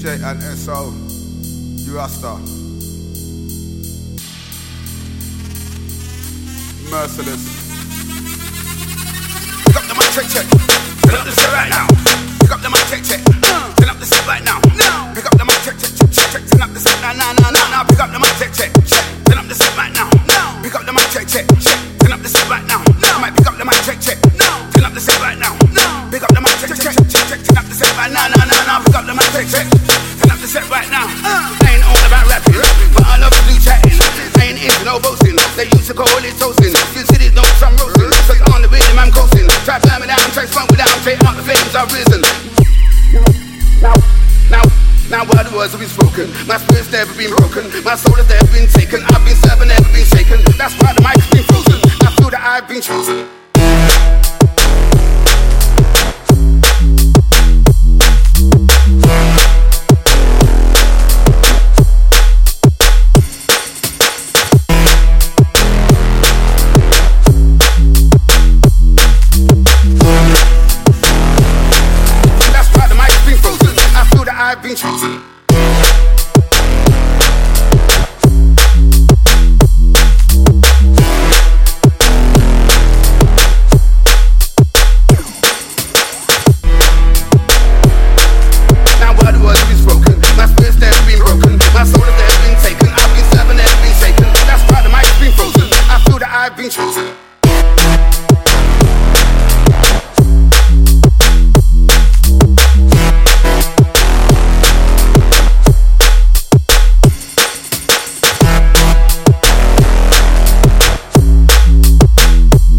DJ and SO, you Rasta. Merciless. Pick up the mic, check, check. Turn up the set right now. Pick up the mic, check, check. Turn up the set right now. Pick up the mic, check, check, check, check. Turn up the set now, now, now, now, check, check, check, check, check. Turn up the set right now, now, now, now. Pick up the mic, check, check. Turn up the set right now. I ain't all about rapping, but I love to do chatting. I ain't into no boasting. They used to call it toasting. Good cities know some roasting. So on the rhythm I'm coasting. Try burn me down, try funk me down. Take out the flames I've risen. Now, now, now what the words have been spoken. My spirit's never been broken. My soul has never been taken. I've been serving, never been shaken. That's why the mic's been frozen. I feel that I've been chosen.